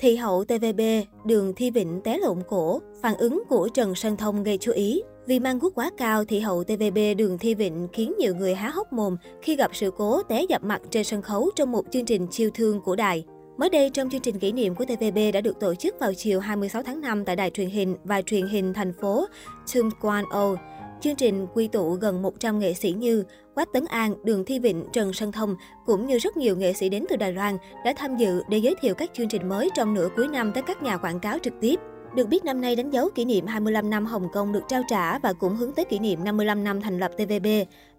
Thị hậu TVB, đường Thi Vịnh té lộn cổ, phản ứng của Trần Sơn Thông gây chú ý. Vì mang guốc quá cao, thị hậu TVB đường Thi Vịnh khiến nhiều người há hốc mồm khi gặp sự cố té dập mặt trên sân khấu trong một chương trình chiêu thương của đài. Mới đây, trong chương trình kỷ niệm của TVB đã được tổ chức vào chiều 26 tháng 5 tại đài truyền hình và truyền hình thành phố Tum Quan O. Chương trình quy tụ gần 100 nghệ sĩ như Quách Tấn An, Đường Thi Vịnh, Trần Sơn Thông cũng như rất nhiều nghệ sĩ đến từ Đài Loan đã tham dự để giới thiệu các chương trình mới trong nửa cuối năm tới các nhà quảng cáo trực tiếp. Được biết năm nay đánh dấu kỷ niệm 25 năm Hồng Kông được trao trả và cũng hướng tới kỷ niệm 55 năm thành lập TVB.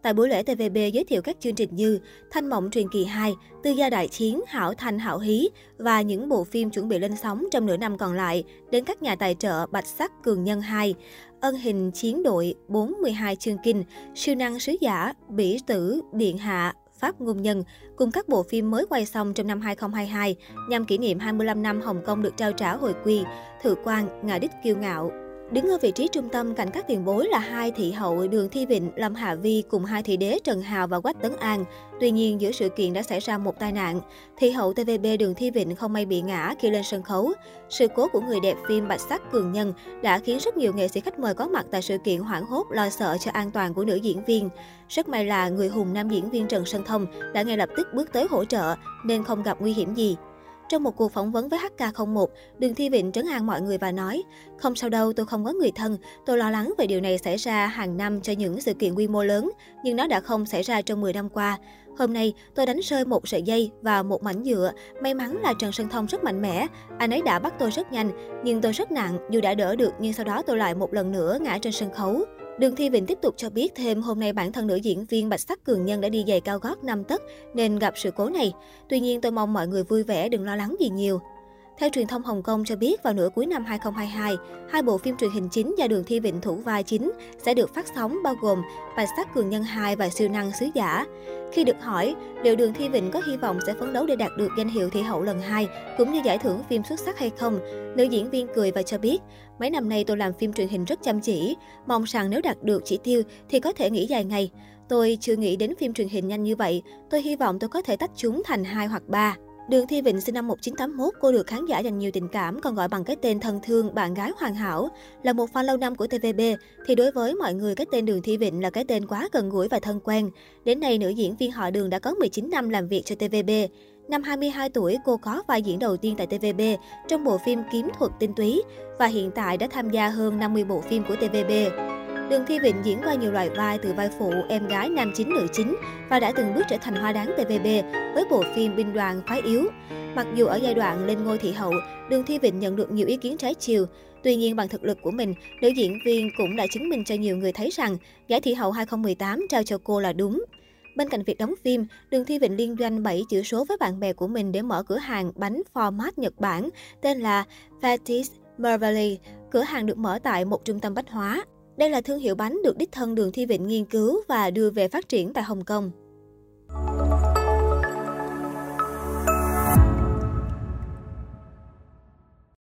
Tại buổi lễ TVB giới thiệu các chương trình như Thanh Mộng truyền kỳ 2, Tư gia đại chiến, Hảo Thanh Hảo Hí và những bộ phim chuẩn bị lên sóng trong nửa năm còn lại đến các nhà tài trợ Bạch Sắc Cường Nhân 2, Ân hình chiến đội 42 chương kinh, Siêu năng sứ giả, Bỉ tử, Điện hạ, Pháp Ngôn Nhân, cùng các bộ phim mới quay xong trong năm 2022 nhằm kỷ niệm 25 năm Hồng Kông được trao trả hồi quy, Thự quan, Ngà Đích Kiêu Ngạo. Đứng ở vị trí trung tâm cạnh các tiền bối là hai thị hậu Đường Thi Vịnh, Lâm Hạ Vi cùng hai thị đế Trần Hào và Quách Tấn An. Tuy nhiên, giữa sự kiện đã xảy ra một tai nạn. Thị hậu TVB Đường Thi Vịnh không may bị ngã khi lên sân khấu. Sự cố của người đẹp phim Bạch Sắc Cường Nhân đã khiến rất nhiều nghệ sĩ khách mời có mặt tại sự kiện hoảng hốt lo sợ cho an toàn của nữ diễn viên. Rất may là người hùng nam diễn viên Trần Sơn Thông đã ngay lập tức bước tới hỗ trợ nên không gặp nguy hiểm gì. Trong một cuộc phỏng vấn với HK01, Đường Thi Vịnh trấn an mọi người và nói, không sao đâu, tôi không có người thân, tôi lo lắng về điều này xảy ra hàng năm cho những sự kiện quy mô lớn, nhưng nó đã không xảy ra trong 10 năm qua. Hôm nay, tôi đánh rơi một sợi dây và một mảnh nhựa. May mắn là Trần Sơn Thông rất mạnh mẽ. Anh ấy đã bắt tôi rất nhanh, nhưng tôi rất nặng. Dù đã đỡ được, nhưng sau đó tôi lại một lần nữa ngã trên sân khấu. Đường Thi Vịnh tiếp tục cho biết thêm hôm nay bản thân nữ diễn viên Bạch Sắc Cường Nhân đã đi giày cao gót 5 tấc nên gặp sự cố này. Tuy nhiên tôi mong mọi người vui vẻ, đừng lo lắng gì nhiều. Theo truyền thông Hồng Kông cho biết, vào nửa cuối năm 2022, hai bộ phim truyền hình chính do Đường Thi Vịnh thủ vai chính sẽ được phát sóng bao gồm Bài Sắc Cường Nhân 2 và Siêu năng Sứ Giả. Khi được hỏi liệu Đường Thi Vịnh có hy vọng sẽ phấn đấu để đạt được danh hiệu Thị hậu lần 2 cũng như giải thưởng phim xuất sắc hay không, nữ diễn viên cười và cho biết, mấy năm nay tôi làm phim truyền hình rất chăm chỉ, mong rằng nếu đạt được chỉ tiêu thì có thể nghỉ dài ngày. Tôi chưa nghĩ đến phim truyền hình nhanh như vậy, tôi hy vọng tôi có thể tách chúng thành hai hoặc ba. Đường Thi Vịnh sinh năm 1981, cô được khán giả dành nhiều tình cảm, còn gọi bằng cái tên thân thương bạn gái hoàn hảo. Là một fan lâu năm của TVB, thì đối với mọi người cái tên Đường Thi Vịnh là cái tên quá gần gũi và thân quen. Đến nay, nữ diễn viên họ Đường đã có 19 năm làm việc cho TVB. Năm 22 tuổi, cô có vai diễn đầu tiên tại TVB trong bộ phim Kiếm thuật tinh túy và hiện tại đã tham gia hơn 50 bộ phim của TVB. Đường Thi Vịnh diễn qua nhiều loại vai từ vai phụ, em gái nam chính nữ chính và đã từng bước trở thành hoa đáng TVB với bộ phim Binh đoàn phái yếu. Mặc dù ở giai đoạn lên ngôi thị hậu, Đường Thi Vịnh nhận được nhiều ý kiến trái chiều. Tuy nhiên bằng thực lực của mình, nữ diễn viên cũng đã chứng minh cho nhiều người thấy rằng giải thị hậu 2018 trao cho cô là đúng. Bên cạnh việc đóng phim, Đường Thi Vịnh liên doanh 7 chữ số với bạn bè của mình để mở cửa hàng bánh format Nhật Bản tên là Fatis Mervally. Cửa hàng được mở tại một trung tâm bách hóa. Đây là thương hiệu bánh được đích thân Đường Thi Vịnh nghiên cứu và đưa về phát triển tại Hồng Kông.